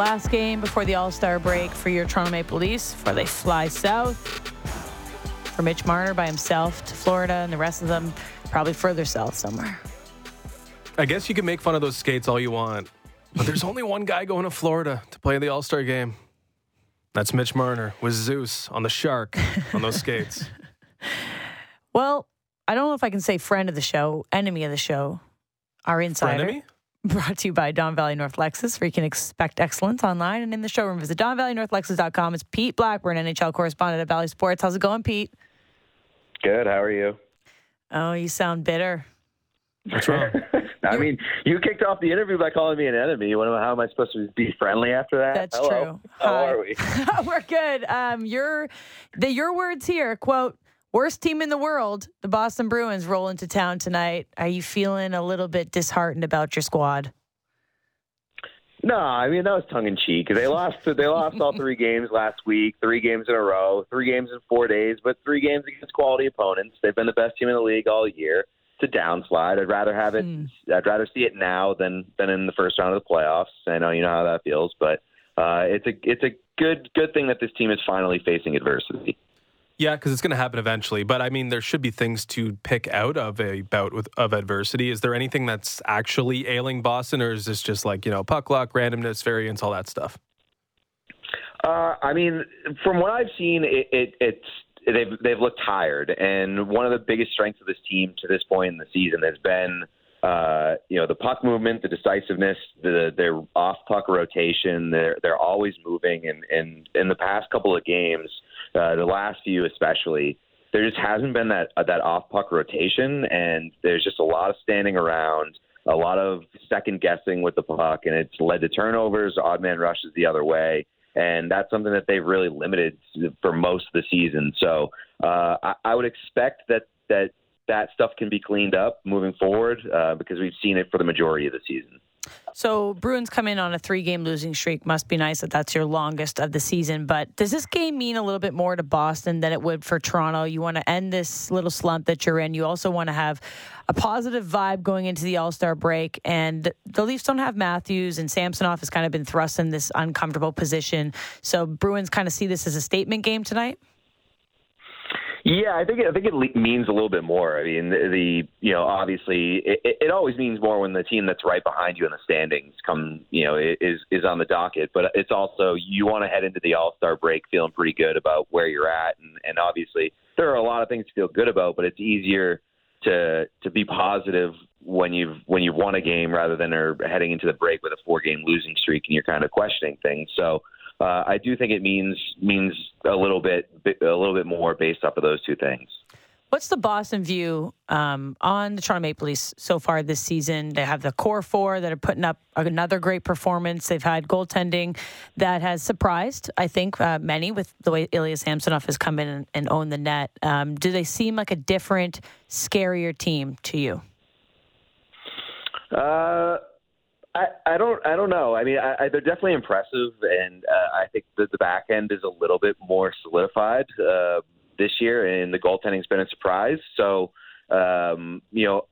last game before the All Star break for your Toronto Maple Leafs before they fly south. For Mitch Marner by himself to Florida, and the rest of them probably further south somewhere. I guess you can make fun of those skates all you want, but there's only one guy going to Florida to play in the All Star game. That's Mitch Marner with Zeus on the shark on those skates. Well, I don't know if I can say friend of the show, enemy of the show, our insider. Frenemy? Brought to you by Don Valley North Lexus, where you can expect excellence online and in the showroom. Visit DonValleyNorthLexus.com. It's Pete Blackburn, an NHL correspondent at Bally Sports. How's it going, Pete? Good. How are you? Oh, you sound bitter. What's wrong? I mean, you kicked off the interview by calling me an enemy. What, how am I supposed to be friendly after that? That's Hello. true. How Hi. are we? We're good. Um, your the your words here. Quote: Worst team in the world. The Boston Bruins roll into town tonight. Are you feeling a little bit disheartened about your squad? No, I mean that was tongue in cheek. They lost. They lost all three games last week. Three games in a row. Three games in four days, but three games against quality opponents. They've been the best team in the league all year. It's a downslide. I'd rather have it. Hmm. I'd rather see it now than than in the first round of the playoffs. I know you know how that feels, but uh, it's a it's a good good thing that this team is finally facing adversity. Yeah, because it's going to happen eventually. But I mean, there should be things to pick out of a bout with, of adversity. Is there anything that's actually ailing Boston, or is this just like you know puck luck, randomness, variance, all that stuff? Uh, I mean, from what I've seen, it, it, it's they've they've looked tired, and one of the biggest strengths of this team to this point in the season has been, uh, you know, the puck movement, the decisiveness, the their off puck rotation. They're they're always moving, and and in the past couple of games, uh, the last few especially, there just hasn't been that uh, that off puck rotation, and there's just a lot of standing around. A lot of second guessing with the puck, and it's led to turnovers, odd man rushes the other way and that's something that they've really limited for most of the season. So uh, I, I would expect that that that stuff can be cleaned up moving forward uh, because we've seen it for the majority of the season. So Bruins come in on a three-game losing streak. Must be nice that that's your longest of the season. But does this game mean a little bit more to Boston than it would for Toronto? You want to end this little slump that you're in. You also want to have a positive vibe going into the All-Star break. And the Leafs don't have Matthews, and Samsonov has kind of been thrust in this uncomfortable position. So Bruins kind of see this as a statement game tonight. Yeah, I think I think it means a little bit more. I mean, the, the you know obviously it, it always means more when the team that's right behind you in the standings come you know is is on the docket. But it's also you want to head into the All Star break feeling pretty good about where you're at, and, and obviously there are a lot of things to feel good about. But it's easier to to be positive when you've when you've won a game rather than are heading into the break with a four game losing streak and you're kind of questioning things. So uh, I do think it means means a little bit a little bit more based off of those two things. What's the Boston view um, on the Toronto Maple Leafs so far this season? They have the core four that are putting up another great performance. They've had goaltending that has surprised, I think, uh, many with the way Ilya Samsonov has come in and, and owned the net. Um, do they seem like a different, scarier team to you? Uh, I, I don't I don't know. I mean, I, I, they're definitely impressive, and uh, I think that the back end is a little bit more solidified uh, this year, and the goaltending's been a surprise. So, um, you know,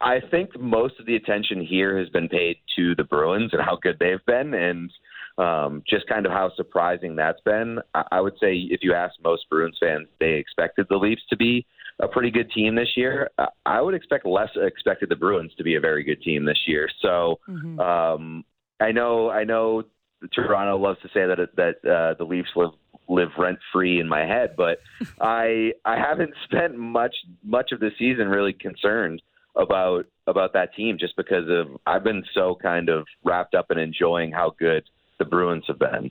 I think most of the attention here has been paid to the Bruins and how good they've been, and um, just kind of how surprising that's been. I, I would say if you ask most Bruins fans, they expected the Leafs to be a pretty good team this year. I- would expect less expected the Bruins to be a very good team this year. So Mm-hmm. um, I know I know Toronto loves to say that it, that uh, the Leafs live live rent free in my head, but I I haven't spent much much of the season really concerned about about that team just because of I've been so kind of wrapped up in enjoying how good the Bruins have been.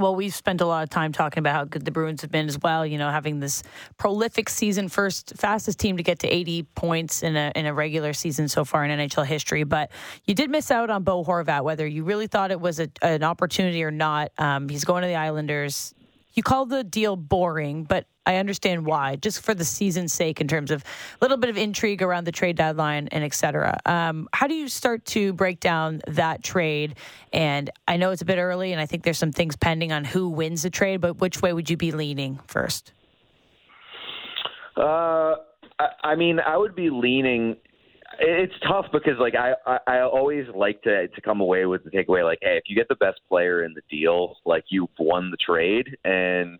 Well, we've spent a lot of time talking about how good the Bruins have been as well. You know, having this prolific season, first fastest team to get to 80 points in a in a regular season so far in NHL history. But you did miss out on Bo Horvat, whether you really thought it was a, an opportunity or not. Um, he's going to the Islanders. You call the deal boring, but I understand why, just for the season's sake, in terms of a little bit of intrigue around the trade deadline and et cetera. Um, how do you start to break down that trade? And I know it's a bit early, and I think there's some things pending on who wins the trade, but which way would you be leaning first? Uh, I, I mean, I would be leaning. It's tough because like I, I I always like to to come away with the takeaway like hey if you get the best player in the deal like you've won the trade. And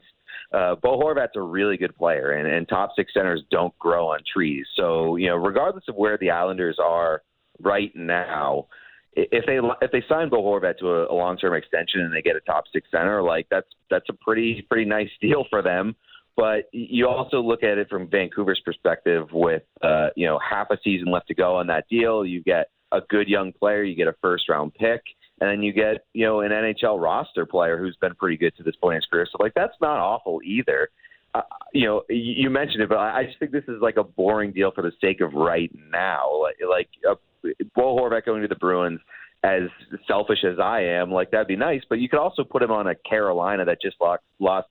uh, Bo Horvat's a really good player and, and top six centers don't grow on trees. So you know regardless of where the Islanders are right now if they if they sign Bo Horvat to a, a long term extension and they get a top six center like that's that's a pretty pretty nice deal for them but you also look at it from Vancouver's perspective with, uh, you know, half a season left to go on that deal. You get a good young player, you get a first round pick, and then you get, you know, an NHL roster player who's been pretty good to this point in his career. So, like, that's not awful either. Uh, you know, you mentioned it, but I just think this is like a boring deal for the sake of right now. Like, like uh, Bo Horvat going to the Bruins, as selfish as I am, like that'd be nice. But you could also put him on a Carolina that just lost, lost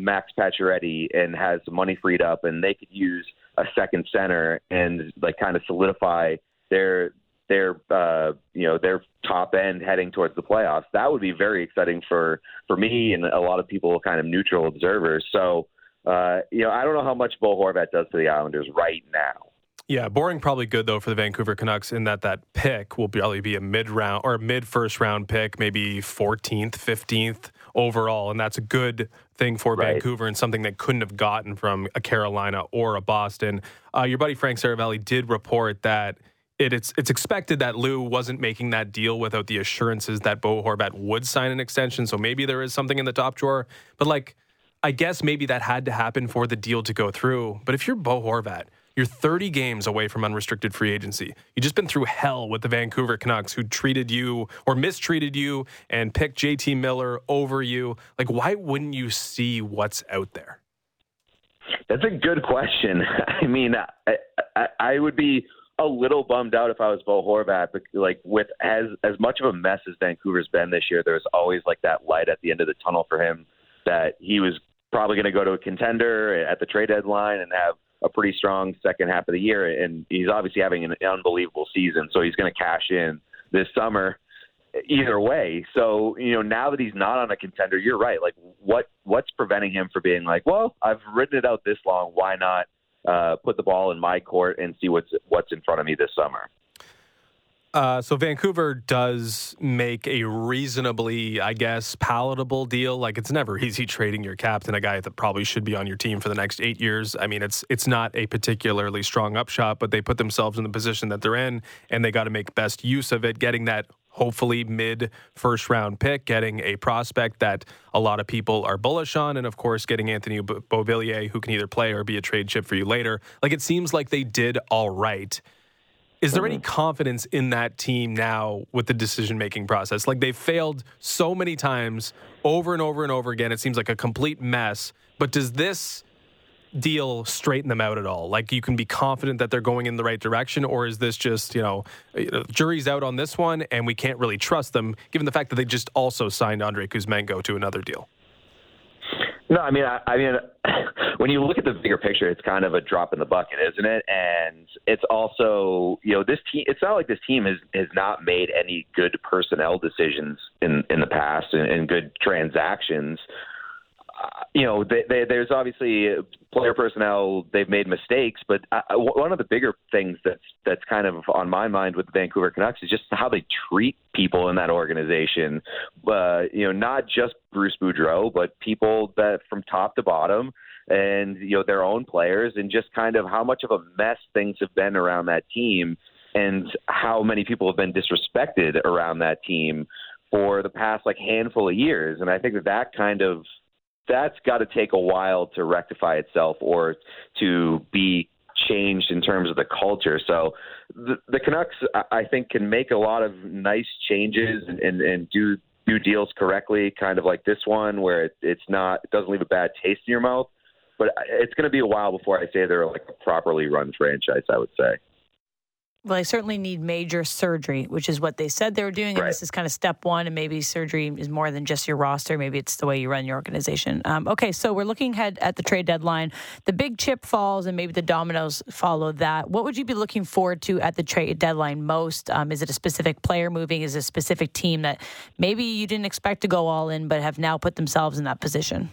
Max Pacioretty and has money freed up, and they could use a second center and like kind of solidify their their uh, you know their top end heading towards the playoffs. That would be very exciting for for me and a lot of people, kind of neutral observers. So uh, you know, I don't know how much Bo Horvat does to the Islanders right now. Yeah, boring probably good though for the Vancouver Canucks in that that pick will probably be a mid round or a mid first round pick, maybe 14th, 15th overall, and that's a good thing for right. Vancouver and something they couldn't have gotten from a Carolina or a Boston. Uh, your buddy Frank Seravalli did report that. It, it's it's expected that Lou wasn't making that deal without the assurances that Bo Horvat would sign an extension. So maybe there is something in the top drawer. But like, I guess maybe that had to happen for the deal to go through. But if you're Bo Horvat, you're 30 games away from unrestricted free agency. You've just been through hell with the Vancouver Canucks who treated you or mistreated you and picked JT Miller over you. Like, why wouldn't you see what's out there? That's a good question. I mean, I, I, I would be a little bummed out if I was Bo Horvat, but like with as as much of a mess as Vancouver's been this year, there's always like that light at the end of the tunnel for him that he was probably going to go to a contender at the trade deadline and have a pretty strong second half of the year, and he's obviously having an unbelievable season. So he's going to cash in this summer either way. So you know now that he's not on a contender, you're right. Like what what's preventing him from being like, well, I've ridden it out this long. Why not uh, put the ball in my court and see what's what's in front of me this summer? Uh, so Vancouver does make a reasonably, I guess, palatable deal. Like it's never easy trading your captain, a guy that probably should be on your team for the next eight years. I mean, it's it's not a particularly strong upshot, but they put themselves in the position that they're in, and they got to make best use of it. Getting that hopefully mid first round pick, getting a prospect that a lot of people are bullish on, and of course, getting Anthony Beauvillier, who can either play or be a trade chip for you later. Like it seems like they did all right is there any mm-hmm. confidence in that team now with the decision making process? Like they've failed so many times over and over and over again. It seems like a complete mess. But does this deal straighten them out at all? Like you can be confident that they're going in the right direction, or is this just, you know, jury's out on this one and we can't really trust them given the fact that they just also signed Andrei Kuzmenko to another deal? No, I mean, I, I mean, when you look at the bigger picture, it's kind of a drop in the bucket, isn't it? And it's also, you know, this team. It's not like this team has has not made any good personnel decisions in in the past and, and good transactions you know, they, they, there's obviously player personnel. They've made mistakes, but I, one of the bigger things that's that's kind of on my mind with the Vancouver Canucks is just how they treat people in that organization. Uh, you know, not just Bruce Boudreau, but people that from top to bottom, and you know their own players, and just kind of how much of a mess things have been around that team, and how many people have been disrespected around that team for the past like handful of years. And I think that that kind of that's got to take a while to rectify itself or to be changed in terms of the culture. So the, the Canucks, I think, can make a lot of nice changes and, and, do do deals correctly, kind of like this one, where it, it's not it doesn't leave a bad taste in your mouth. But uh, it's going to be a while before I say they're like a properly run franchise. I would say. Well, they certainly need major surgery, which is what they said they were doing. And this is kind of step one. And maybe surgery is more than just your roster. Maybe it's the way you run your organization. Um, okay, so we're looking ahead at the trade deadline. The big chip falls, and maybe the dominoes follow that. What would you be looking forward to at the trade deadline most? Um, is it a specific player moving? Is it a specific team that maybe you didn't expect to go all in, but have now put themselves in that position?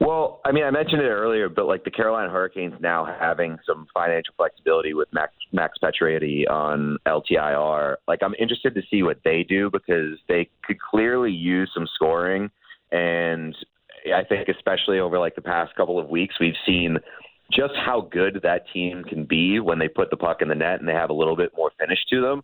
Well, I mean, I mentioned it earlier, but like the Carolina Hurricanes now having some financial flexibility with Max Max Pacioretty on LTIR. Like, I'm interested to see what they do because they could clearly use some scoring, and I think especially over like the past couple of weeks, we've seen just how good that team can be when they put the puck in the net and they have a little bit more finish to them.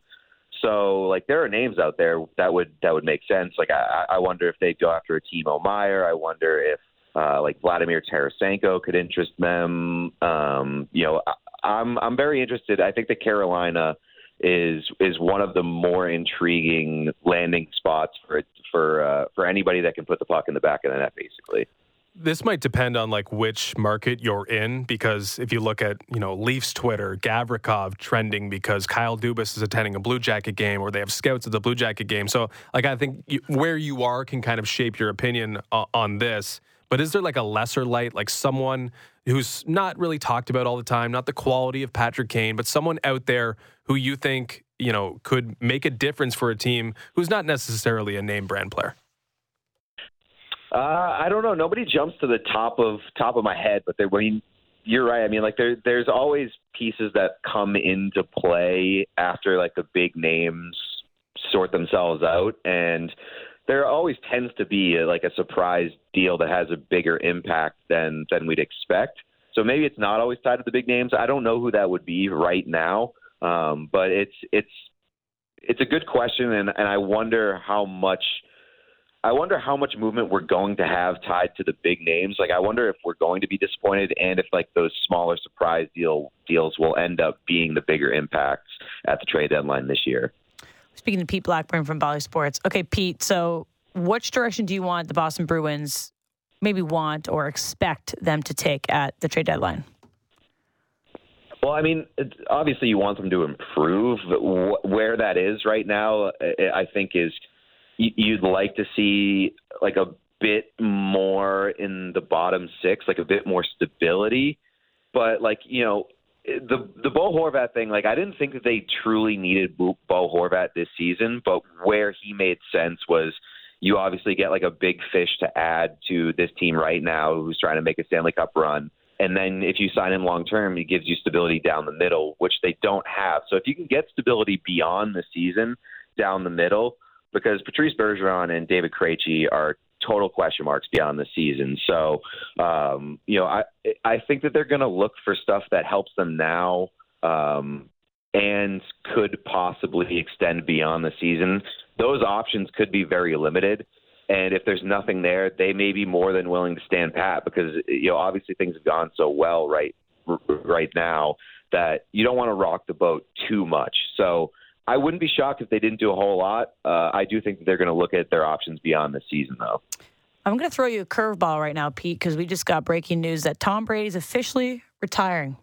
So like there are names out there that would that would make sense. Like I, I wonder if they'd go after a Timo Meier. I wonder if uh, like Vladimir Tarasenko could interest them. Um, you know, I'm I'm very interested. I think that Carolina is is one of the more intriguing landing spots for for uh, for anybody that can put the puck in the back of the net, basically. This might depend on like which market you're in because if you look at you know Leafs Twitter, Gavrikov trending because Kyle Dubas is attending a Blue Jacket game or they have scouts at the Blue Jacket game. So like I think you, where you are can kind of shape your opinion uh, on this. But is there like a lesser light, like someone who's not really talked about all the time, not the quality of Patrick Kane, but someone out there who you think, you know, could make a difference for a team who's not necessarily a name brand player? Uh, I don't know. Nobody jumps to the top of top of my head, but they, I mean, you're right. I mean, like there, there's always pieces that come into play after like the big names sort themselves out, and there always tends to be a, like a surprise deal that has a bigger impact than than we'd expect. So maybe it's not always tied to the big names. I don't know who that would be right now, um, but it's it's it's a good question, and and I wonder how much. I wonder how much movement we're going to have tied to the big names. Like, I wonder if we're going to be disappointed, and if like those smaller surprise deal deals will end up being the bigger impacts at the trade deadline this year. Speaking to Pete Blackburn from Bally Sports. Okay, Pete. So, which direction do you want the Boston Bruins maybe want or expect them to take at the trade deadline? Well, I mean, obviously you want them to improve. Where that is right now, I think is you'd like to see like a bit more in the bottom six, like a bit more stability. But like you know, the the Bo Horvat thing, like I didn't think that they truly needed Bo Horvat this season, but where he made sense was you obviously get like a big fish to add to this team right now who's trying to make a Stanley Cup run. And then if you sign him long term, he gives you stability down the middle, which they don't have. So if you can get stability beyond the season down the middle, because Patrice Bergeron and David Krejci are total question marks beyond the season. So, um, you know, I I think that they're going to look for stuff that helps them now um, and could possibly extend beyond the season. Those options could be very limited. And if there's nothing there, they may be more than willing to stand pat because you know obviously things have gone so well right right now that you don't want to rock the boat too much. So I wouldn't be shocked if they didn't do a whole lot. Uh, I do think that they're going to look at their options beyond the season, though. I'm going to throw you a curveball right now, Pete, because we just got breaking news that Tom Brady's officially retiring.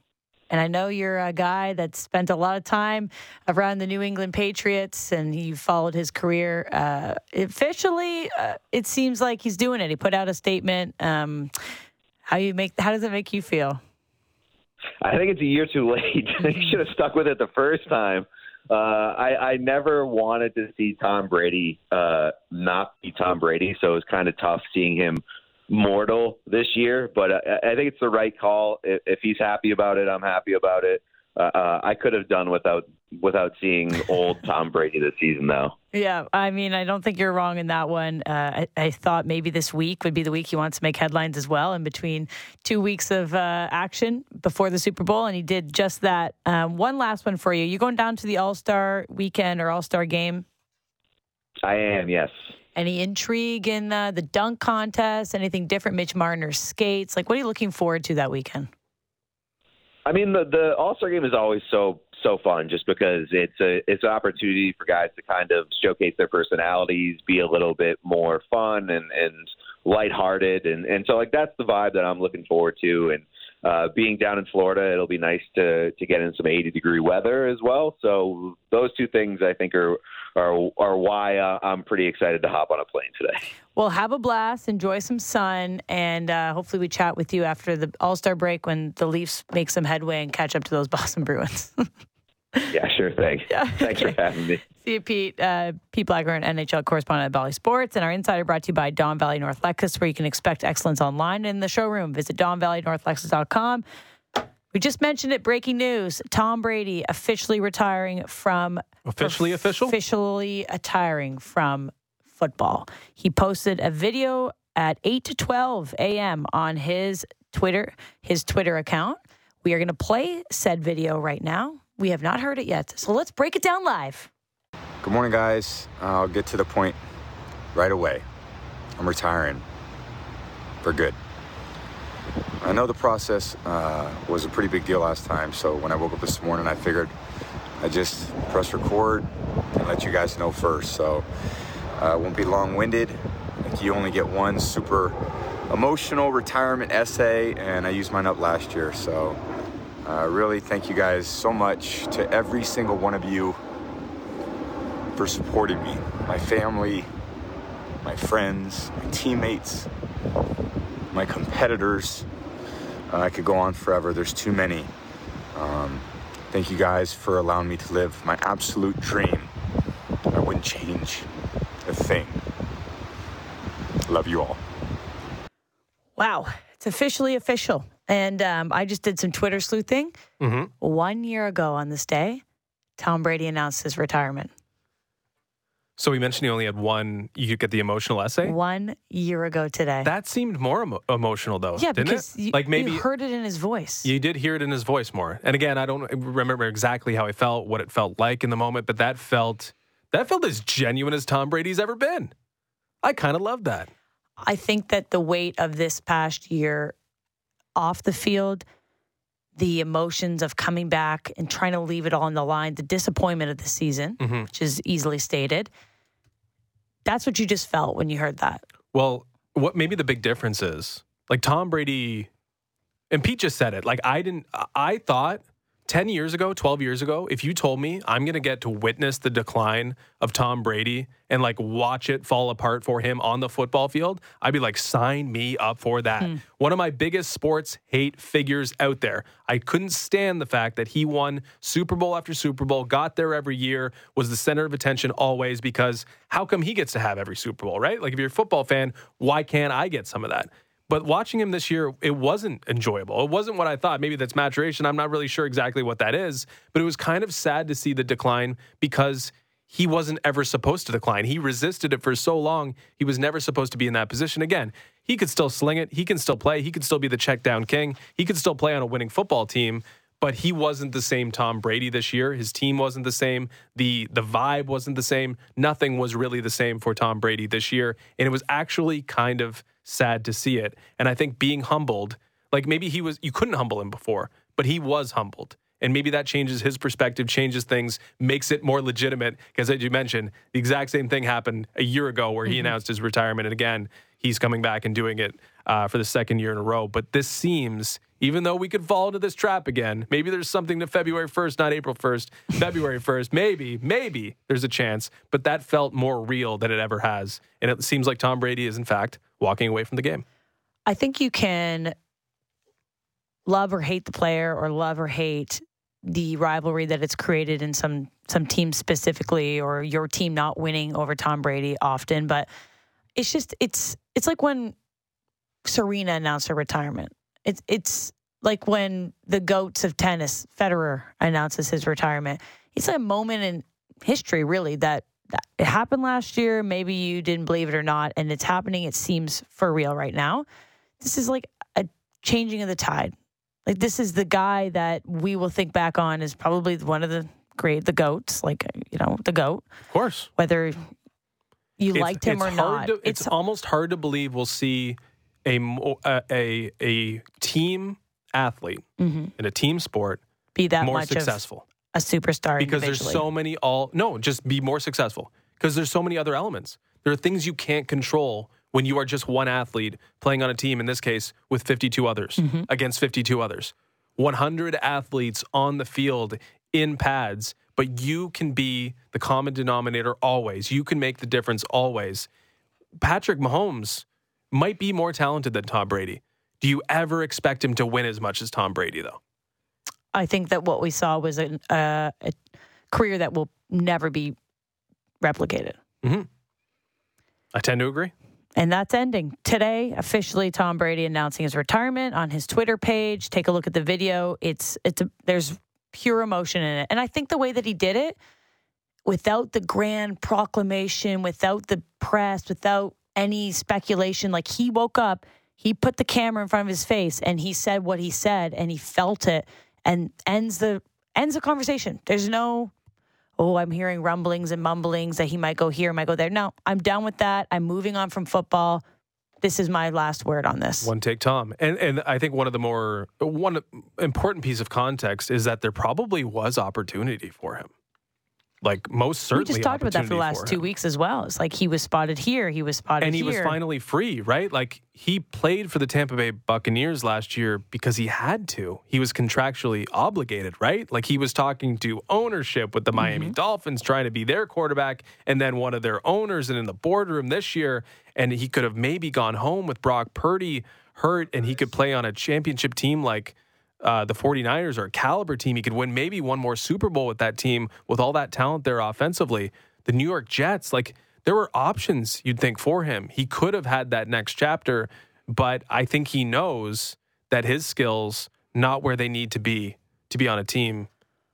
And I know you're a guy that spent a lot of time around the New England Patriots and you followed his career. Uh, officially, uh, it seems like he's doing it. He put out a statement. Um, how you make? How does it make you feel? I think it's a year too late. he should have stuck with it the first time. Uh, I, I never wanted to see Tom Brady uh, not be Tom Brady, so it was kind of tough seeing him mortal this year. But I, I think it's the right call. If, if he's happy about it, I'm happy about it. Uh, uh, I could have done without without seeing old Tom Brady this season, though. Yeah, I mean, I don't think you're wrong in that one. Uh, I, I, thought maybe this week would be the week he wants to make headlines as well, in between two weeks of uh, action before the Super Bowl, and he did just that. Um, one last one for you: you going down to the All Star weekend or All Star game? I am. Yes. Any intrigue in uh, the dunk contest? Anything different? Mitch Marner skates. Like, what are you looking forward to that weekend? I mean, the the All Star game is always so so fun, just because it's a it's an opportunity for guys to kind of showcase their personalities, be a little bit more fun and and lighthearted, and and so like that's the vibe that I'm looking forward to, and uh, being down in Florida, it'll be nice to to get in some 80 degree weather as well. So those two things I think are are are why uh, I'm pretty excited to hop on a plane today. Well, have a blast, enjoy some sun, and uh, hopefully we chat with you after the All Star break when the Leafs make some headway and catch up to those Boston Bruins. Yeah, sure thing. Yeah, Thanks okay. for having me. See you, Pete. Uh, Pete Blackburn, NHL correspondent at Bally Sports, and our insider brought to you by Don Valley North Lexus, where you can expect excellence online in the showroom. Visit DonValleyNorthLexus.com. We just mentioned it. Breaking news: Tom Brady officially retiring from Officially official? officially retiring from football. He posted a video at 8 to 12 a.m. on his Twitter, his Twitter account. We are going to play said video right now. We have not heard it yet. So let's break it down live. Good morning, guys. I'll get to the point right away. I'm retiring for good. I know the process uh, was a pretty big deal last time, so when I woke up this morning, I figured I'd just press record and let you guys know first. So uh, won't be long winded. Like you only get one super emotional retirement essay, and I used mine up last year. So uh, really, thank you guys so much to every single one of you for supporting me, my family, my friends, my teammates, my competitors. Uh, I could go on forever. There's too many. Um, thank you guys for allowing me to live my absolute dream. I wouldn't change a thing. Love you all. Wow, it's officially official. And um, I just did some Twitter sleuthing. hmm One year ago on this day, Tom Brady announced his retirement. So we mentioned he only had one. You could get the emotional essay. One year ago today. That seemed more emo- emotional, though. yeah, didn't because it? you, like maybe you heard it in his voice. You did hear it in his voice more. And again, I don't remember exactly how I felt, what it felt like in the moment, but that felt that felt as genuine as Tom Brady's ever been. I kind of love that. I think that the weight of this past year off the field, the emotions of coming back and trying to leave it all on the line, the disappointment of the season, Mhm. which is easily stated. That's what you just felt when you heard that. Well, what maybe the big difference is like Tom Brady and Pete just said it. Like I didn't I thought 10 years ago, 12 years ago, if you told me I'm going to get to witness the decline of Tom Brady and like watch it fall apart for him on the football field, I'd be like, sign me up for that. Hmm. One of my biggest sports hate figures out there. I couldn't stand the fact that he won Super Bowl after Super Bowl, got there every year, was the center of attention always because how come he gets to have every Super Bowl, right? Like if you're a football fan, why can't I get some of that? But watching him this year, it wasn't enjoyable. It wasn't what I thought. Maybe that's maturation. I'm not really sure exactly what that is, but it was kind of sad to see the decline because he wasn't ever supposed to decline. He resisted it for so long. He was never supposed to be in that position again. He could still sling it. He can still play. He could still be the check down king. He could still play on a winning football team. But he wasn't the same Tom Brady this year. His team wasn't the same. The the vibe wasn't the same. Nothing was really the same for Tom Brady this year. And it was actually kind of sad to see it. And I think being humbled, like maybe he was you couldn't humble him before, but he was humbled. And maybe that changes his perspective, changes things, makes it more legitimate. Because as you mentioned, the exact same thing happened a year ago where he announced his retirement. And again, he's coming back and doing it uh, for the second year in a row. But this seems, even though we could fall into this trap again, maybe there's something to February 1st, not April 1st, February 1st. Maybe, maybe there's a chance. But that felt more real than it ever has. And it seems like Tom Brady is, in fact, walking away from the game. I think you can love or hate the player or love or hate the rivalry that it's created in some some teams specifically or your team not winning over Tom Brady often but it's just it's it's like when Serena announced her retirement it's it's like when the goats of tennis Federer announces his retirement it's a moment in history really that, that it happened last year maybe you didn't believe it or not and it's happening it seems for real right now this is like a changing of the tide. Like this is the guy that we will think back on as probably one of the great the goats, like you know the goat. Of course. Whether you It's- liked him or not, to- it's, almost hard to believe we'll see a a a, a team athlete Mhm. in a team sport be that more successful a superstar because there's so many all no just be more successful because there's so many other elements. There are things you can't control when you are just one athlete playing on a team. In this case, with 52 others Mm-hmm. against 52 others, 100 athletes on the field in pads. But you can be the common denominator always. You can make the difference always. Patrick Mahomes might be more talented than Tom Brady. Do you ever expect him to win as much as Tom Brady, though? I think that what we saw was an, uh, a career that will never be replicated. I tend to agree. And that's ending today. Officially, Tom Brady announcing his retirement on his Twitter page. Take a look at the video. It's it's a, there's pure emotion in it, and I think the way that he did it, without the grand proclamation, without the press, without any speculation, like he woke up, he put the camera in front of his face, and he said what he said, and he felt it, and ends the ends the conversation. There's no oh, I'm hearing rumblings and mumblings that he might go here, might go there. No, I'm done with that. I'm moving on from football. This is my last word on this. One take Tom. And and I think one of the more one important piece of context is that there probably was opportunity for him. Like most certainly, we just talked about that for the last two weeks as well. It's like he was spotted here, he was spotted and he here. was finally free, right? Like he played for the Tampa Bay Buccaneers last year because he had to. He was contractually obligated, right? Like he was talking to ownership with the Miami Mm-hmm. Dolphins trying to be their quarterback and then one of their owners and in the boardroom this year and he could have maybe gone home with Brock Purdy hurt and he could play on a championship team like uh, the 49ers are a caliber team. He could win maybe one more Super Bowl with that team with all that talent there offensively. The New York Jets, like there were options you'd think for him. He could have had that next chapter, but I think he knows that his skills not where they need to be to be on a team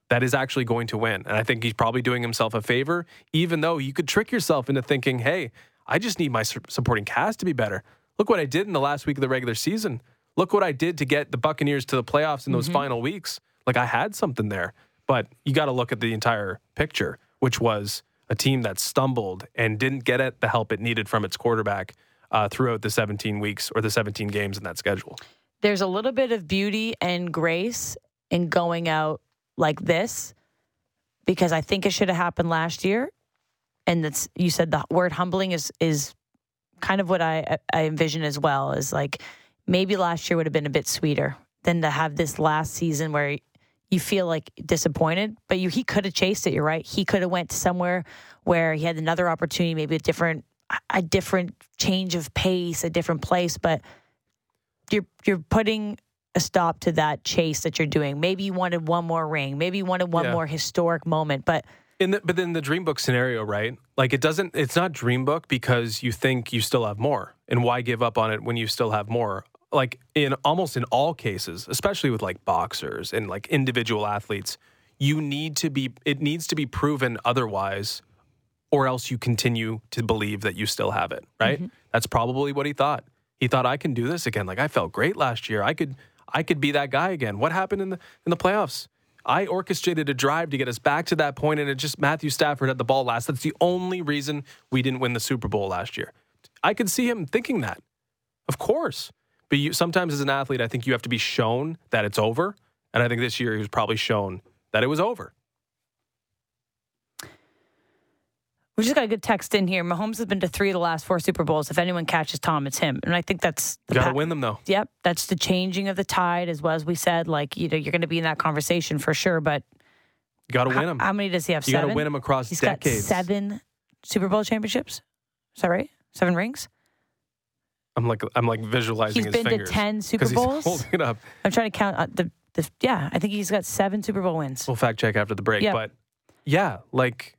that is actually going to win. And I think he's probably doing himself a favor, even though you could trick yourself into thinking, hey, I just need my supporting cast to be better. Look what I did in the last week of the regular season. Look what I did to get the Buccaneers to the playoffs in those final weeks. Like I had something there. But you got to look at the entire picture, which was a team that stumbled and didn't get it the help it needed from its quarterback uh, throughout the 17 weeks or the 17 games in that schedule. There's a little bit of beauty and grace in going out like this because I think it should have happened last year. And that's you said the word humbling is is kind of what I I envision as well is like maybe last year would have been a bit sweeter than to have this last season where you feel like disappointed, but you he could have chased it. You're right. He could have went somewhere where he had another opportunity, maybe a different a different change of pace, a different place, but you're you're putting a stop to that chase that you're doing. Maybe you wanted one more ring, maybe you wanted one Yeah. more historic moment, but In the, but in the dream book scenario, right? Like it doesn't. It's not dream book because you think you still have more, and why give up on it when you still have more? Like in almost in all cases, especially with like boxers and like individual athletes, you need to be. It needs to be proven otherwise, or else you continue to believe that you still have it. Right? Mm-hmm. That's probably what he thought. He thought I can do this again. Like I felt great last year. I could. I could be that guy again. What happened in the in the playoffs? I orchestrated a drive to get us back to that point, and it just Matthew Stafford had the ball last. That's the only reason we didn't win the Super Bowl last year. I could see him thinking that, of course. But you, sometimes as an athlete, I think you have to be shown that it's over, and I think this year he was probably shown that it was over. we just got a good text in here. Mahomes has been to three of the last four Super Bowls. If anyone catches Tom, it's him. And I think that's the You got to pa- win them though. Yep, that's the changing of the tide, as well as we said. Like you know, you're going to be in that conversation for sure. But You got to win them. how many does he have? You got to win them across He's decades. got seven Super Bowl championships. Is that right? Seven rings. I'm like I'm like visualizing He's his been to fingers 10 Super 'cause he's Bowls? holding it up. I'm trying to count uh, the, the. Yeah, I think he's got seven Super Bowl wins. We'll fact check after the break, Yeah. but yeah, like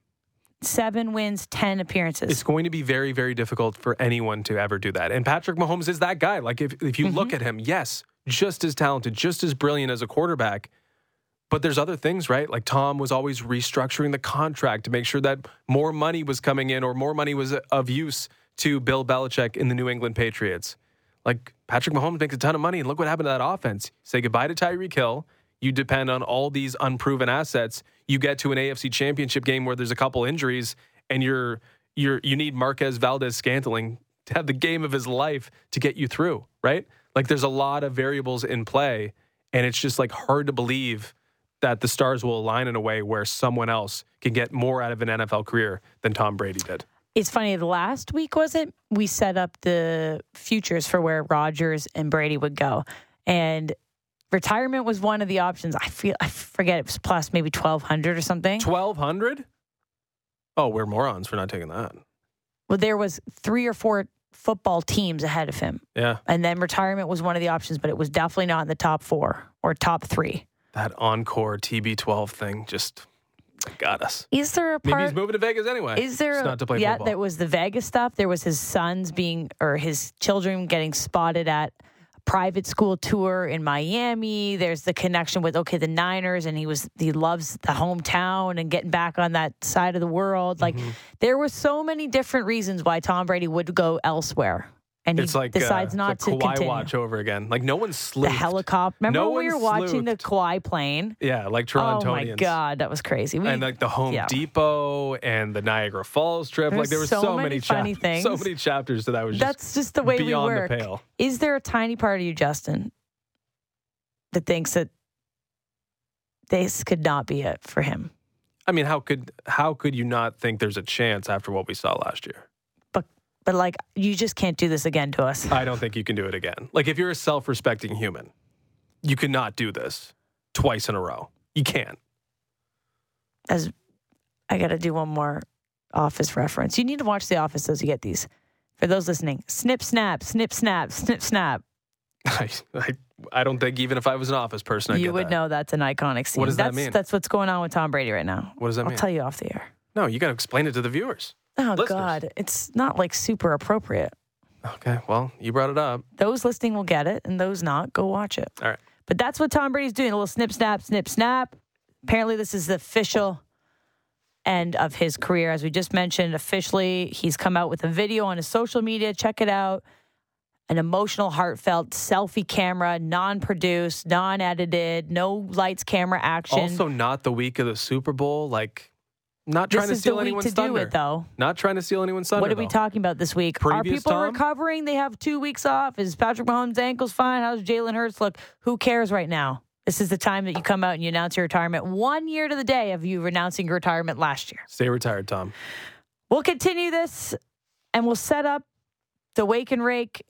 Seven wins, ten appearances. It's going to be very, very difficult for anyone to ever do that. And Patrick Mahomes is that guy. Like, if, if you Mm-hmm. look at him, yes, just as talented, just as brilliant as a quarterback. But there's other things, right? Like, Tom was always restructuring the contract to make sure that more money was coming in or more money was of use to Bill Belichick in the New England Patriots. Like, Patrick Mahomes makes a ton of money. And look what happened to that offense. Say goodbye to Tyreek Hill. You depend on all these unproven assets. You get to an AFC championship game where there's a couple injuries and you're you're you need Marquez Valdes-Scantling to have the game of his life to get you through, right? Like there's a lot of variables in play and it's just like hard to believe that the stars will align in a way where someone else can get more out of an NFL career than Tom Brady did. It's funny. The last week was it? We set up the futures for where Rodgers and Brady would go, and retirement was one of the options. I feel I forget it was plus maybe twelve hundred or something. 1200? Oh, we're morons for not taking that. Well, there was three or four football teams ahead of him, Yeah. and then retirement was one of the options, but it was definitely not in the top four or top three. That encore TB12 thing just got us. Is there a Maybe he's moving to Vegas anyway. Is there? Just a- not to play yeah, football. there was the Vegas stuff. There was his sons being or his children getting spotted at a private school tour in Miami. There's the connection with okay the Niners, and he was he loves the hometown and getting back on that side of the world. Like Mm-hmm. there were so many different reasons why Tom Brady would go elsewhere, and it's like decides uh, not it's to like Kawhi continue. watch over again. Like no one slips. the helicopter. Remember No when we were watching the. Kawhi plane? Yeah, like Oh my god, that was crazy. We, and like the Home yeah. Depot and the Niagara Falls trip. like there were so so, many funny chapters, so many chapters that I was just That's just the way we beyond work. the pale. Is there a tiny part of you, Justin, that thinks that this could not be it for him? I mean, how could how could you not think there's a chance after what we saw last year? But like you just can't do this again to us. I don't think you can do it again. Like if you're a self-respecting human, you cannot do this twice in a row. You can't. As I got to do one more Office reference. You need to watch The Office as you get these. For those listening, snip, snap, snip, snap, snip, snap. I, I, I don't think even if I was an office person, I'd you would that. know that's an iconic scene. What does that that's, mean? That's what's going on with Tom Brady right now. What does that mean? I'll tell you off the air. No, you got to explain it to the viewers. Oh Listeners. God, it's not like super appropriate. Okay, well, you brought it up. Those listening will get it, and those not, go watch it. All right. But that's what Tom Brady's doing a little snip, snap, snip, snap. Apparently, this is the official end of his career. As we just mentioned, officially, he's come out with a video on his social media. Check it out. An emotional, heartfelt selfie camera, non produced, non edited, no lights, camera action. Also, not the week of the Super Bowl. Like, not this trying to is the steal week anyone's to do thunder. it, though. Not trying to steal anyone's thunder. What are we though. talking about this week? are people Tom? recovering? They have two weeks off. Is Patrick Mahomes' ankles fine? How's Jalen Hurts look? Who cares right now? This is the time that you come out and you announce your retirement. One year to the day of you announcing your retirement last year. Stay retired, Tom. We'll continue this and we'll set up the wake and rake.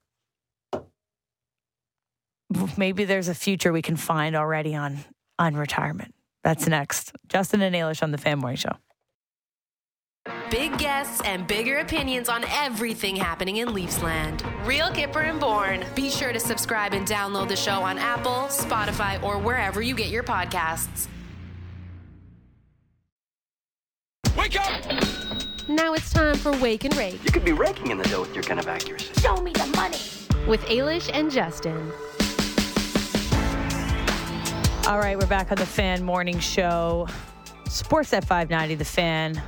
Maybe there's a future we can find already on on retirement. That's next. Justin and Ailish on the Fan Morning Show. Big guests and bigger opinions on everything happening in Leafsland. Real Kyper and Bourne. Be sure to subscribe and download the show on Apple, Spotify, or wherever you get your podcasts. Wake up! Now it's time for Wake and Rake You could be raking in the dough with your kind of accuracy. Show me the money with Ailish and Justin. All right, we're back on the Fan Morning Show. Sportsnet 590, The Fan.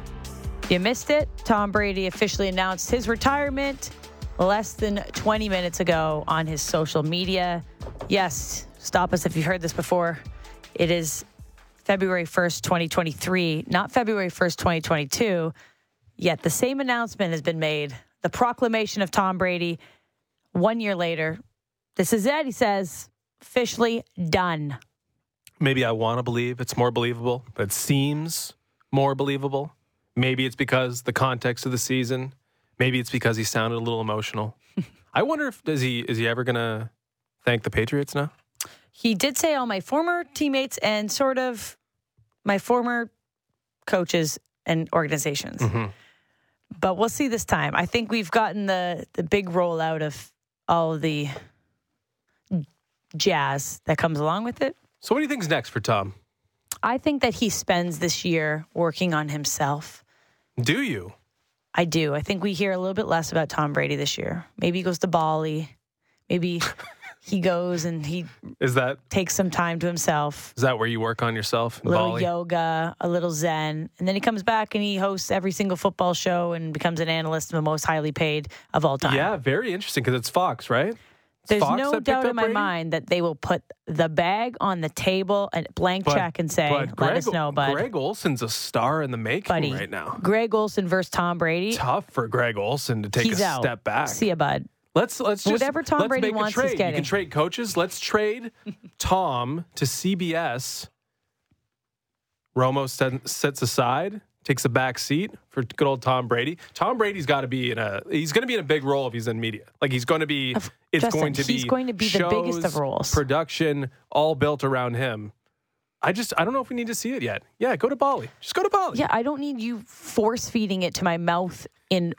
You missed it. Tom Brady officially announced his retirement less than 20 minutes ago on his social media. Yes, stop us if you've heard this before. It is February 1st, 2023, not February 1st, 2022. Yet the same announcement has been made. The proclamation of Tom Brady one year later. This is it, he says, officially done. Maybe I want to believe it's more believable, it seems more believable. Maybe it's because the context of the season. Maybe it's because he sounded a little emotional. I wonder if is he is he ever gonna thank the Patriots now? he did say all my former teammates and sort of my former coaches and organizations. Mm-hmm. But we'll see this time. I think we've gotten the the big rollout of all of the jazz that comes along with it. So what do you think's next for Tom? I think that he spends this year working on himself. Do you? I do. I think we hear a little bit less about Tom Brady this year. Maybe he goes to Bali. Maybe he goes and he Is that takes some time to himself. is that where you work on yourself a little Bali? yoga, a little zen, and then he comes back and he hosts every single football show and becomes an analyst, the most highly paid of all time. Yeah, very interesting because it's Fox, right? There's Fox no doubt in my Brady? mind that they will put the bag on the table and blank But- check and say, but "Let Greg, us know, bud." Greg Olsen's a star in the making buddy, right now. Greg Olsen versus Tom Brady. Tough for Greg Olsen to take He's a out. step back. See ya, bud. Let's let's just Whatever Tom Brady wants, a he's trade. You getting. can trade coaches. Let's trade Tom to CBS. Romo set, sits aside, takes a back seat for good old Tom Brady. Tom Brady's got to be in a. He's going to be in a big role if he's in media. Like he's going to be. Of- it's Justin, going to be. he's going to be the biggest of roles. Production all built around him. I just I don't know if we need to see it yet. Yeah, go to Bali. Just go to Bali. Yeah, I don't need you force feeding it to my mouth in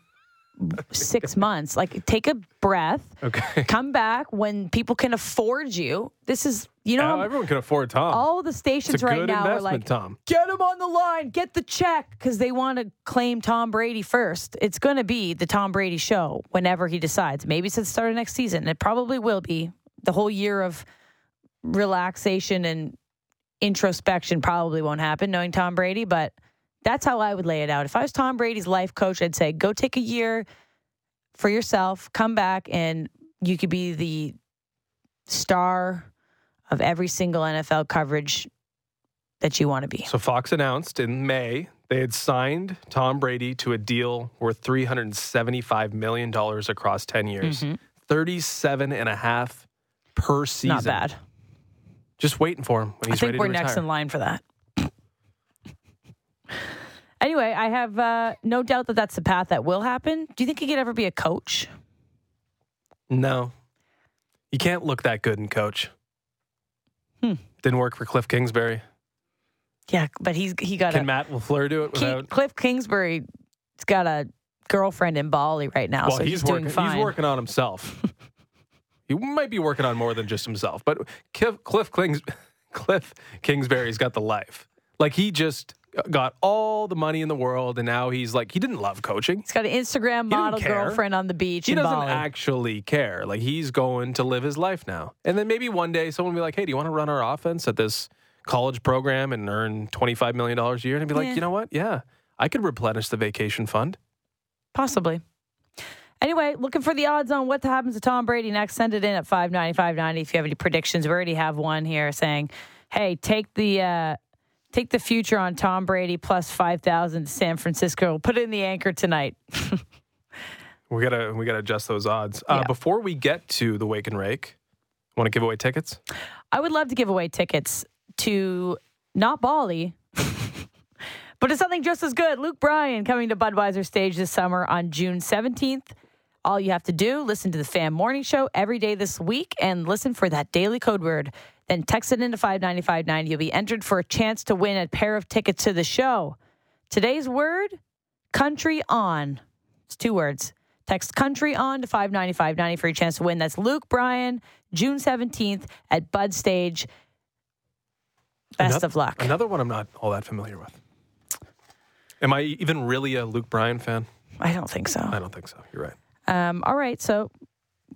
six months. Like, take a breath. Okay. Come back when people can afford you. This is, you know, Now everyone can afford Tom. all the stations right now are like, Tom. get him on the line, get the check, because they want to claim Tom Brady first. It's going to be the Tom Brady show whenever he decides. Maybe it's at the start of next season. It probably will be. The whole year of relaxation and introspection probably won't happen, knowing Tom Brady, but that's how I would lay it out. If I was Tom Brady's life coach, I'd say go take a year for yourself, come back, and you could be the star of every single NFL coverage that you want to be. So Fox announced in May they had signed Tom Brady to a deal worth $375 million across 10 years. Mhm. 37 and a half per season. Not bad. Just waiting for him when I he's think ready we're next in line for that. Anyway, I have uh, no doubt that that's the path that will happen. Do you think he could ever be a coach? No. You can't look that good in coach. Hmm. Didn't work for Cliff Kingsbury. Yeah, but he's he got Can a Matt LaFleur do it without? Cliff Kingsbury's got a girlfriend in Bali right now, well, so he's, he's, doing working. fine. He's working on himself. he might be working on more than just himself, but Cliff, Cliff, Kings, Cliff Kingsbury's got the life. Like he just got all the money in the world, and now he's like he didn't love coaching. He's got an Instagram model girlfriend on the beach He doesn't Bali. actually care. Like he's going to live his life now, and then maybe one day someone will be like, "Hey, do you want to run our offense at this college program and earn twenty five million dollars a year?" And I'd be like, Yeah. "You know what? Yeah, I could replenish the vacation fund." Possibly. Anyway, looking for the odds on what happens to Tom Brady next. Send it in at five ninety five ninety if you have any predictions. We already have one here saying, "Hey, take the uh, take the future on Tom Brady plus five thousand to San Francisco. Put it in the anchor tonight." We gotta we gotta adjust those odds. Uh, Yeah. Before we get to the wake and rake, want to give away tickets? I would love to give away tickets to not Bali, but it's something just as good. Luke Bryan coming to Budweiser stage this summer on June 17th. All you have to do, listen to the Fan Morning Show every day this week and listen for that daily code word. Then text it into 59590. You'll be entered for a chance to win a pair of tickets to the show. Today's word, country on. It's two words. Text country on to 59590 for your chance to win. That's Luke Bryan, June 17th at Bud Stage. Best Another- of luck. Another one I'm not all that familiar with. Am I even really a Luke Bryan fan? I don't think so. I don't think so. You're right. Um, all right, so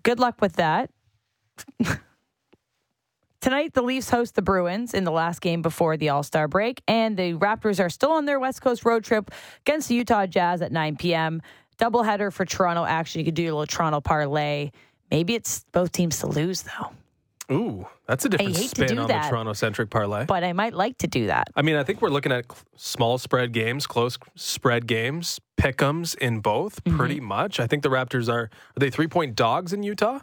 good luck with that. Tonight, the Leafs host the Bruins in the last game before the All Star break, and the Raptors are still on their West Coast road trip against the Utah Jazz at 9 p.m. Doubleheader for Toronto action. You could do a little Toronto parlay. Maybe it's both teams to lose, though, Ooh, that's a different spin on that. the Toronto centric parlay. but I might like to do that. I mean, I think we're looking at small spread games, close spread games, pick'ems in both, Mm-hmm. pretty much. I think the Raptors are are they three point dogs in Utah,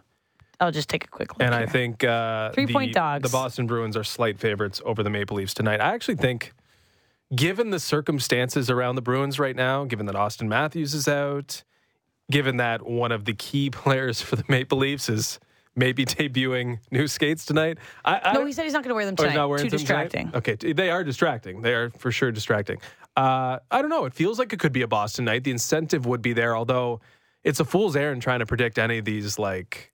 I'll just take a quick look. and I think uh, Three-point the, dogs. The Boston Bruins are slight favorites over the Maple Leafs tonight. I actually think, given the circumstances around the Bruins right now, given that Auston Matthews is out, given that one of the key players for the Maple Leafs is maybe debuting new skates tonight, I, I no, he said he's not going to wear them Oh, tonight. not wearing Too them tonight? distracting. Okay, they are distracting. They are for sure distracting. Uh, I don't know. It feels like it could be a Boston night. The incentive would be there, although it's a fool's errand trying to predict any of these like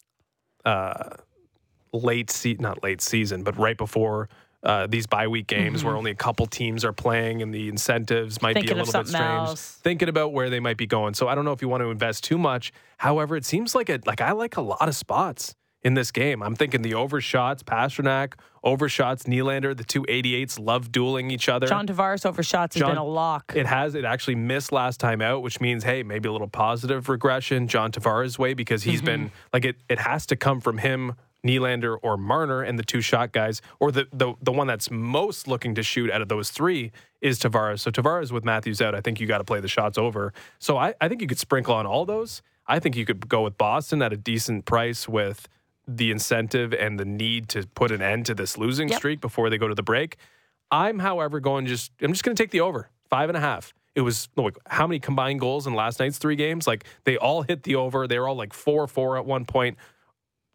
uh, late se- not late season, but right before. Uh, these bye week games where only a couple teams are playing and the incentives might Mm-hmm. Thinking be a little bit strange. else. Thinking about where they might be going. So I don't know if you want to invest too much. However, it seems like it like I like a lot of spots in this game. I'm thinking the overshots, Pastrnak, overshots, Nylander, the two 88s love dueling each other. John Tavares over shots has been a lock. It has. It actually missed last time out, which means, hey, maybe a little positive regression John Tavares' way because he's been mm-hmm. like it. It has to come from him, Nylander or Marner, and the two shot guys, or the the the one that's most looking to shoot out of those three is Tavares. So Tavares with Matthews out, I think you got to play the shots over. So I, I think you could sprinkle on all those. I think you could go with Boston at a decent price with the incentive and the need to put an end to this losing Yep. streak before they go to the break. I'm, however, going just I'm just going to take the over five and a half. It was look how many combined goals in last night's three games? Like they all hit the over. They were all like four four at one point.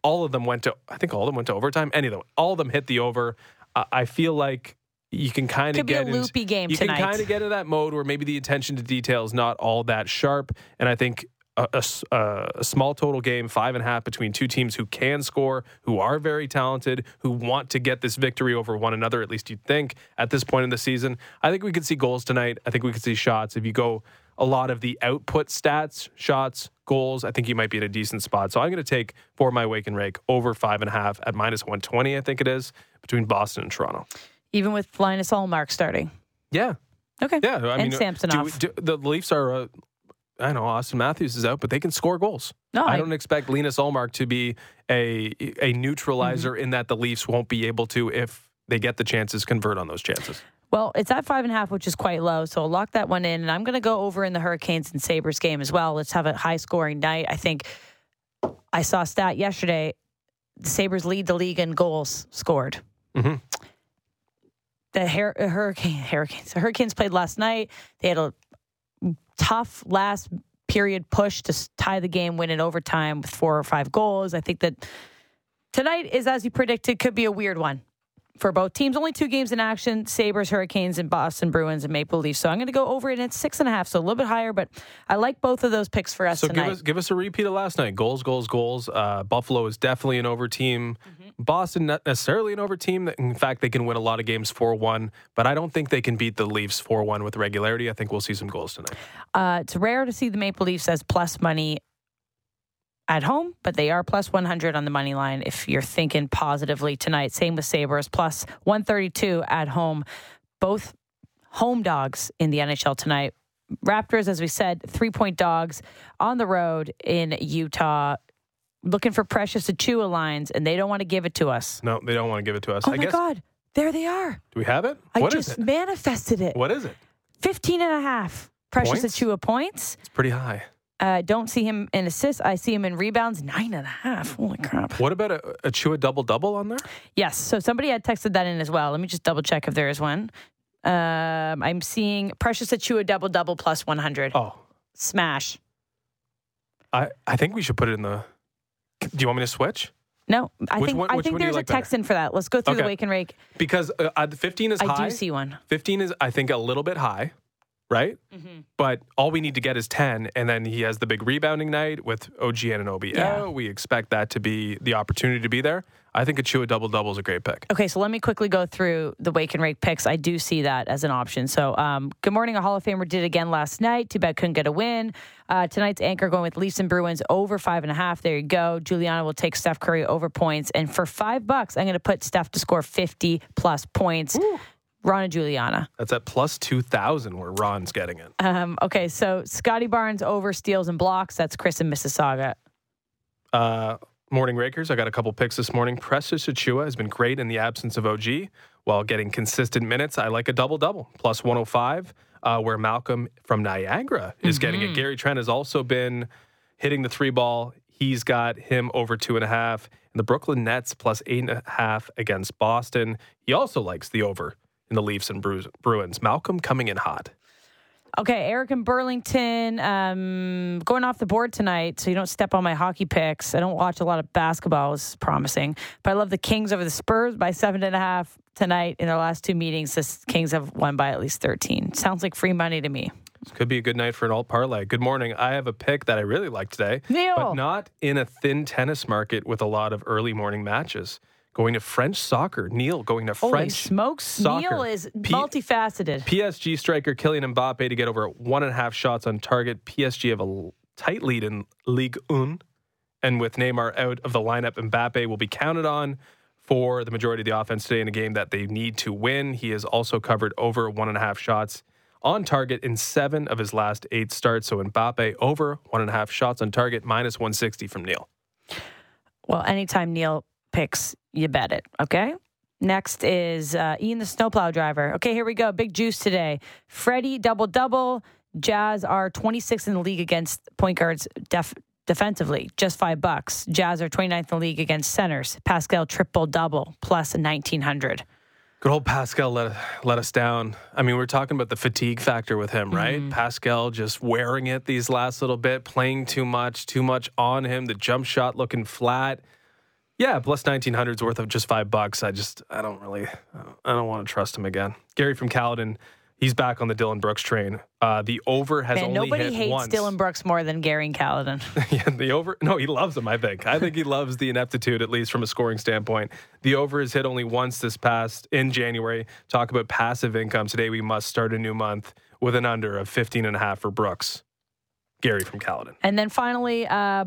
All of them went to I think all of them went to overtime. Any of them, all of them hit the over. I, I feel like you can kind of get a get into- loopy game you tonight. can kind of get into that mode where maybe the attention to detail is not all that sharp. And I think a, a uh, a small total game, five and a half between two teams who can score, who are very talented, who want to get this victory over one another. At least you'd think at this point in the season. I think we could see goals tonight. I think we could see shots. If you go a lot of the output stats, shots, goals, I think you might be in a decent spot. So I'm going to take for my wake and rake over five and a half at minus 120. I think it is between Boston and Toronto. Even with Linus Ullmark starting. Yeah, Okay. yeah. I and mean, Samsonov. do- do- the Leafs are. Uh, I know Auston Matthews is out, but they can score goals. No, I I- don't expect Linus Ullmark to be a a neutralizer Mm-hmm. in that the Leafs won't be able to if they get the chances convert on those chances. Well, it's at five and a half, which is quite low. So I'll lock that one in. And I'm going to go over in the Hurricanes and Sabres game as well. Let's have a high scoring night. I think I saw a stat yesterday. The Sabres lead the league in goals scored. Mhm. The uh, Hurricane, Hurricanes, the Hurricanes played last night. They had a tough last period push to tie the game, win in overtime with four or five goals. I think that tonight is, as you predicted, could be a weird one for both teams. Only two games in action Sabres, Hurricanes, and Boston Bruins and Maple Leafs. So I'm going to go over it at six and a half, so a little bit higher, but I like both of those picks for us So tonight. give us give us a repeat of last night. Goals, goals, goals. Uh, Buffalo is definitely an over team. Mm-hmm. Boston not necessarily an over team. In fact, they can win a lot of games four one, but I don't think they can beat the Leafs four one with regularity. I think we'll see some goals tonight. Uh, it's rare to see the Maple Leafs as plus money at home, but they are plus 100 on the money line if you're thinking positively tonight. Same with Sabres, plus 132 at home. Both home dogs in the NHL tonight. Raptors, as we said, three point dogs on the road in Utah. Looking for Precious Achiuwa lines, and they don't want to give it to us. No, they don't want to give it to us. Oh I my guess. God. There they are. Do we have it? I What is just it? manifested it. What is it? 15 and a half. Precious Points? Achiuwa points. It's pretty high. Uh, don't see him in assists. I see him in rebounds, nine and a half. Holy crap. What about a, a Chua double double on there? Yes. So somebody had texted that in as well. Let me just double check if there is one. Um, I'm seeing Precious Achiuwa double double plus 100. Oh, Smash. I, I think we should put it in the. Do you want me to switch? No, I Which think one- I think one do you there's like a text in for that. Let's go through the wake and rake. Because uh, uh, 15 is I high. I do see one. 15 is, I think, a little bit high, right? Mm-hmm. But all we need to get is 10. And then he has the big rebounding night with OG Anunoby. Yeah. We expect that to be the opportunity to be there. I think a Chua double double is a great pick. Okay, so let me quickly go through the wake and rake picks. I do see that as an option. So, um, good morning. A Hall of Famer did again last night. Too bad couldn't get a win. Uh, tonight's anchor going with Leafs and Bruins over five and a half. There you go. Juliana will take Steph Curry over points, and for five bucks, I'm going to put Steph to score 50 plus points. Ron and Juliana. That's at plus 2,000 where Ron's getting it. Um, okay, so Scottie Barnes over steals and blocks. That's Chris and Mississauga. Uh, morning Rakers, I got a couple picks this morning. Precious Achiuwa has been great in the absence of OG while getting consistent minutes. I like a double double, plus 105, uh, where Malcolm from Niagara is getting it. Gary Trent has also been hitting the three ball. He's got him over two and a half. And the Brooklyn Nets plus eight and a half against Boston. He also likes the over in the Leafs and Bru- Bruins. Malcolm coming in hot. Okay, Eric and Burlington um, going off the board tonight, so you don't step on my hockey picks. I don't watch a lot of basketball, is promising, but I love the Kings over the Spurs by seven and a half tonight. In their last two meetings, the Kings have won by at least thirteen. Sounds like free money to me. This could be a good night for an alt parlay. Good morning. I have a pick that I really like today, Neil. but not in a thin tennis market with a lot of early morning matches. Going to French soccer. Neil going to French soccer. Holy French smokes! soccer. Neil is P- multifaceted. PSG striker Kylian Mbappe to get over one and a half shots on target. PSG have a tight lead in Ligue 1. And with Neymar out of the lineup, Mbappe will be counted on for the majority of the offense today in a game that they need to win. He has also covered over one and a half shots on target in seven of his last eight starts. So Mbappe over one and a half shots on target, minus 160 from Neil. Well, anytime Neil picks, you bet it. Okay. Next is uh, Ian the snowplow driver. Okay, here we go. Big juice today. Freddie double double. Jazz are 26th in the league against point guards def- defensively, just five bucks. Jazz are 29th in the league against centers. Pascal triple double plus 1900. Good old Pascal let let us down. I mean, we're talking about the fatigue factor with him, right? Pascal just wearing it these last little bit, playing too much, too much on him. The jump shot looking flat. Yeah, plus nineteen hundred's worth of just five bucks. I just I don't really I don't, I don't want to trust him again. Gary from Caledon He's back on the Dillon Brooks train. Uh, the over has Man, only nobody hit hates once. Dillon Brooks more than Gary and Caledon. yeah, the over. No, he loves him. I think. I think he loves the ineptitude, at least from a scoring standpoint. The over has hit only once this past in January. Talk about passive income. Today we must start a new month with an under of 15 and a half for Brooks. Gary from Caledon. And then finally, uh,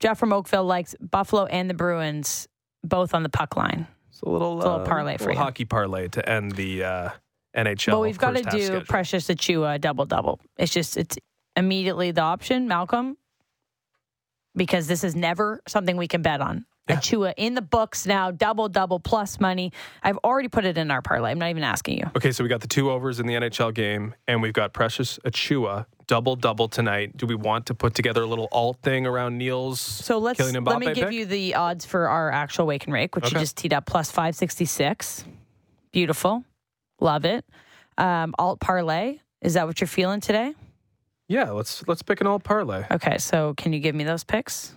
Jeff from Oakville likes Buffalo and the Bruins both on the puck line. It's a little, It's a little uh, parlay for little you. hockey parlay to end the uh, NHL. but we've got to do schedule. Precious Achiuwa double double. It's just it's immediately the option, Malcolm, because this is never something we can bet on. Achiuwa in the books now, double double plus money. I've already put it in our parlay. I'm not even asking you. Okay, so we got the two overs in the NHL game, and we've got Precious Achiuwa double double tonight. Do we want to put together a little alt thing around Neil's? So let's let me give pick? you the odds for our actual wake and rake, which you just teed up plus five sixty six. Beautiful, love it. Um, alt parlay. Is that what you're feeling today? Yeah, let's let's pick an alt parlay. Okay, so can you give me those picks?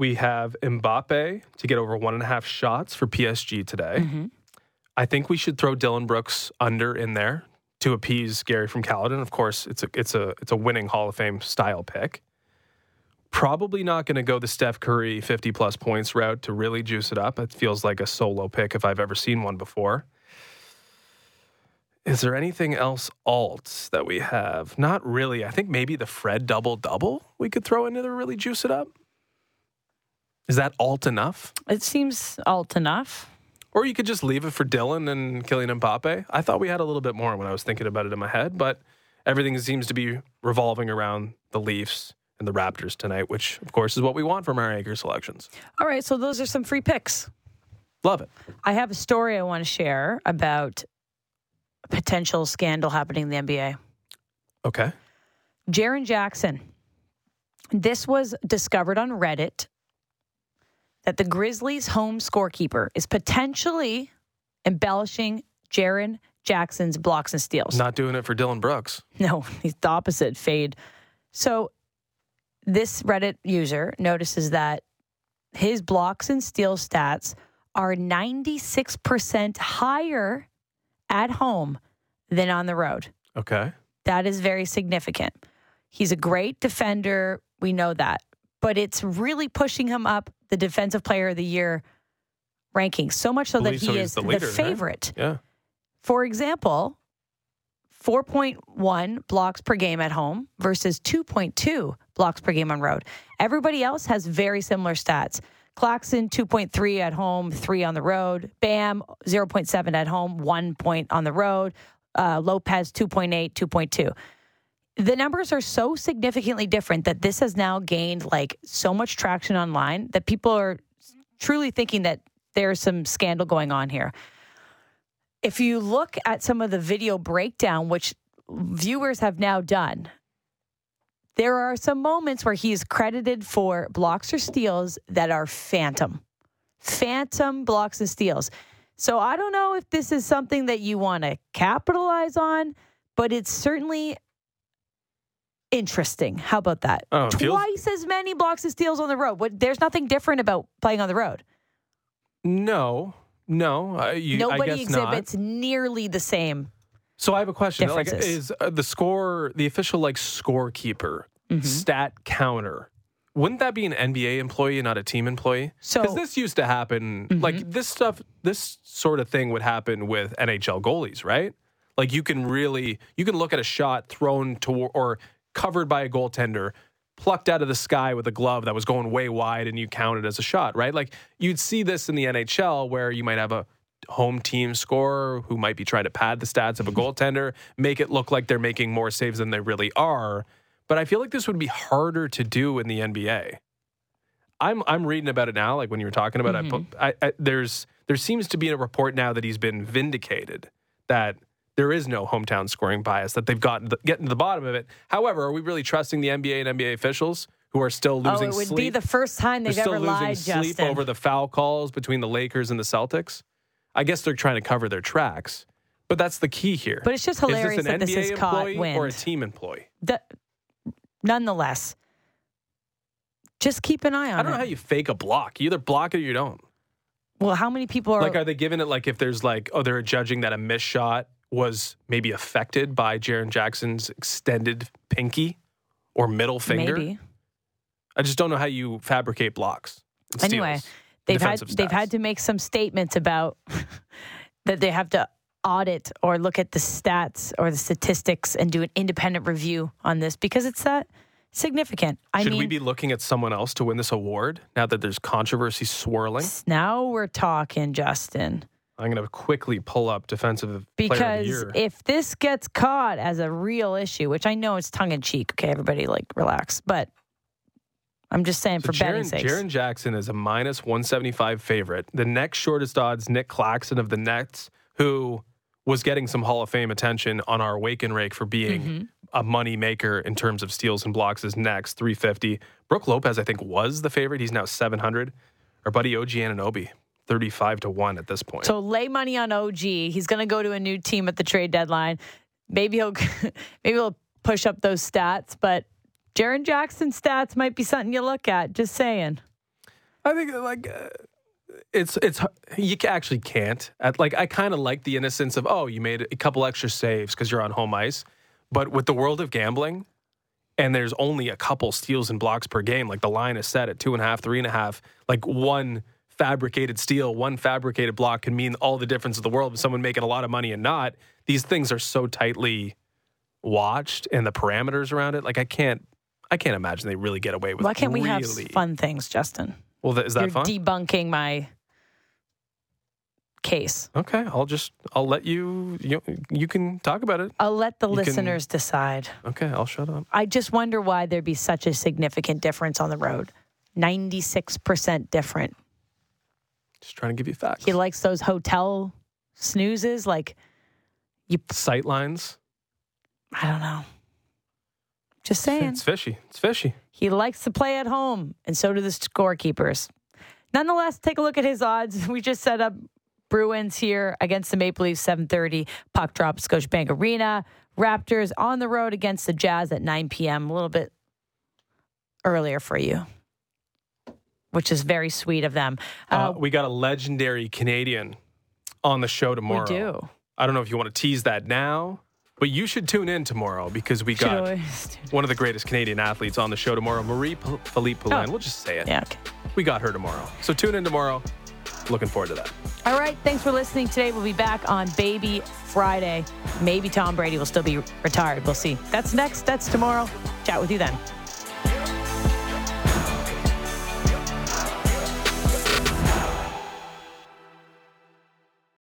We have Mbappe to get over one and a half shots for PSG today. Mm-hmm. I think we should throw Dillon Brooks under in there to appease Gary from Caledon. Of course, it's a it's a it's a winning Hall of Fame style pick. Probably not going to go the Steph Curry 50 plus points route to really juice it up. It feels like a solo pick if I've ever seen one before. Is there anything else alt that we have? Not really. I think maybe the Fred double double we could throw into to really juice it up. Is that alt enough? It seems alt enough. Or you could just leave it for Dillon and Kylian Mbappe. I thought we had a little bit more when I was thinking about it in my head, but everything seems to be revolving around the Leafs and the Raptors tonight, which of course is what we want from our anchor selections. All right, so those are some free picks. Love it. I have a story I want to share about a potential scandal happening in the NBA. Okay. Jaren Jackson. This was discovered on Reddit that the Grizzlies' home scorekeeper is potentially embellishing Jaren Jackson's blocks and steals. Not doing it for Dillon Brooks. No, he's the opposite fade. So this Reddit user notices that his blocks and steal stats are 96% higher at home than on the road. Okay. That is very significant. He's a great defender. We know that. But it's really pushing him up the defensive player of the year ranking so much so that he so is the the, leader, right? favorite. Yeah. For example, 4.1 blocks per game at home versus 2.2 blocks per game on road. Everybody else has very similar stats. Claxton 2.3 at home, 3 on the road. Bam 0.7 at home, 1 point on the road. Uh, Lopez 2.8, 2.2. The numbers are so significantly different that this has now gained like so much traction online that people are truly thinking that there's some scandal going on here if you look at some of the video breakdown, which viewers have now done, there are some moments where he's credited for blocks or steals that are phantom, phantom blocks and steals. So I don't know if this is something that you want to capitalize on, but it's certainly interesting. How about that? Oh, it feels- Twice as many blocks and steals on the road. What, there's nothing different about playing on the road. No. No. Uh, you, I Nobody guess not. exhibits nearly the same. So I have a question. Like, is uh, the score the official like scorekeeper Mm-hmm. stat counter? Wouldn't that be an NBA employee, and not a team employee? So- because this used to happen. Like this stuff, this sort of thing would happen with NHL goalies, right? Like you can really you can look at a shot thrown to or covered by a goaltender. Plucked out of the sky with a glove that was going way wide, and you count it as a shot, right? Like you'd see this in the NHL where you might have a home team scorer who might be trying to pad the stats of a goaltender, make it look like they're making more saves than they really are. But I feel like this would be harder to do in the NBA. I'm I'm reading about it now. Like when you were talking about it, mm-hmm. I, I, there's there seems to be a report now that he's been vindicated that there is no hometown scoring bias that they've gotten getting to the bottom of it. However, are we really trusting the NBA and NBA officials who are still Oh, losing it would sleep? be the first time they've still ever losing lied, sleep Justin. over the foul calls between the Lakers and the Celtics. I guess they're trying to cover their tracks, but that's the key here. But it's just Is hilarious this an that this NBA is caught employee or a team employee? The- nonetheless, just keep an eye on I don't it. know how you fake a block. You either block it or you don't. well, how many people are? Like, are they giving it like if there's like, oh, they're judging that a missed shot was maybe affected by Jaren Jackson's extended pinky or middle finger. Maybe. I just don't know how you fabricate blocks. Anyway, steals, they've had defensive they've had to make some statements about that they have to audit or look at the stats or the statistics and do an independent review on this because it's that significant. I Should mean, we be looking at someone else to win this award now that there's controversy swirling? now we're talking, Justin. I'm going to quickly pull up defensive player of the Because if this gets caught as a real issue, which I know it's tongue in cheek, okay, everybody like relax, but I'm just saying So for betting Jaren, sakes. Jaren Jackson is a minus 175 favorite. The next shortest odds, Nick Claxton of the Nets, who was getting some Hall of Fame attention on our Wake and Rake for being Mm-hmm. a money maker in terms of steals and blocks, is next, 350. Brooke Lopez, I think, was the favorite. He's now 700. Our buddy OG Anunoby, 35 to 1 at this point. So lay money on OG. He's going to go to a new team at the trade deadline. Maybe he'll maybe he'll push up those stats, but Jaren Jackson stats might be something you look at. Just saying. I think like uh, it's it's you actually can't. At, like I kind of like the innocence of oh you made a couple extra saves because you're on home ice, but with the world of gambling, and there's only a couple steals and blocks per game. Like the line is set at two and a half, three and a half. Like one fabricated steal, one fabricated block can mean all the difference in the world. With someone making a lot of money and not, these things are so tightly watched, and the parameters around it. Like I can't. I can't imagine they really get away with. Why can't we have fun things, Justin? Well, th- is that You're fun? debunking my case. Okay, I'll just I'll let you you you can talk about it. I'll let the You can- listeners decide. Okay, I'll shut up. I just wonder why there'd be such a significant difference on the road. 96% different. Just trying to give you facts. He likes those hotel snoozes. Like, Sight lines. I don't know. Just saying. It's fishy. It's fishy. He likes to play at home, and so do the scorekeepers. Nonetheless, take a look at his odds. We just set up Bruins here against the Maple Leafs, 7:30. Puck drop, Scotiabank Arena. Raptors on the road against the Jazz at 9 p.m. A little bit earlier for you, which is very sweet of them. Uh, Uh, we got a legendary Canadian on the show tomorrow. we do. I don't know if you want to tease that now, but you should tune in tomorrow because we got one of the greatest Canadian athletes on the show tomorrow, Marie P- Philip Poulin. Oh. We'll just say it. Yeah. Okay. We got her tomorrow. So tune in tomorrow. Looking forward to that. All right. Thanks for listening today. We'll be back on Baby Friday. Maybe Tom Brady will still be retired. We'll see. That's next. That's tomorrow. Chat with you then.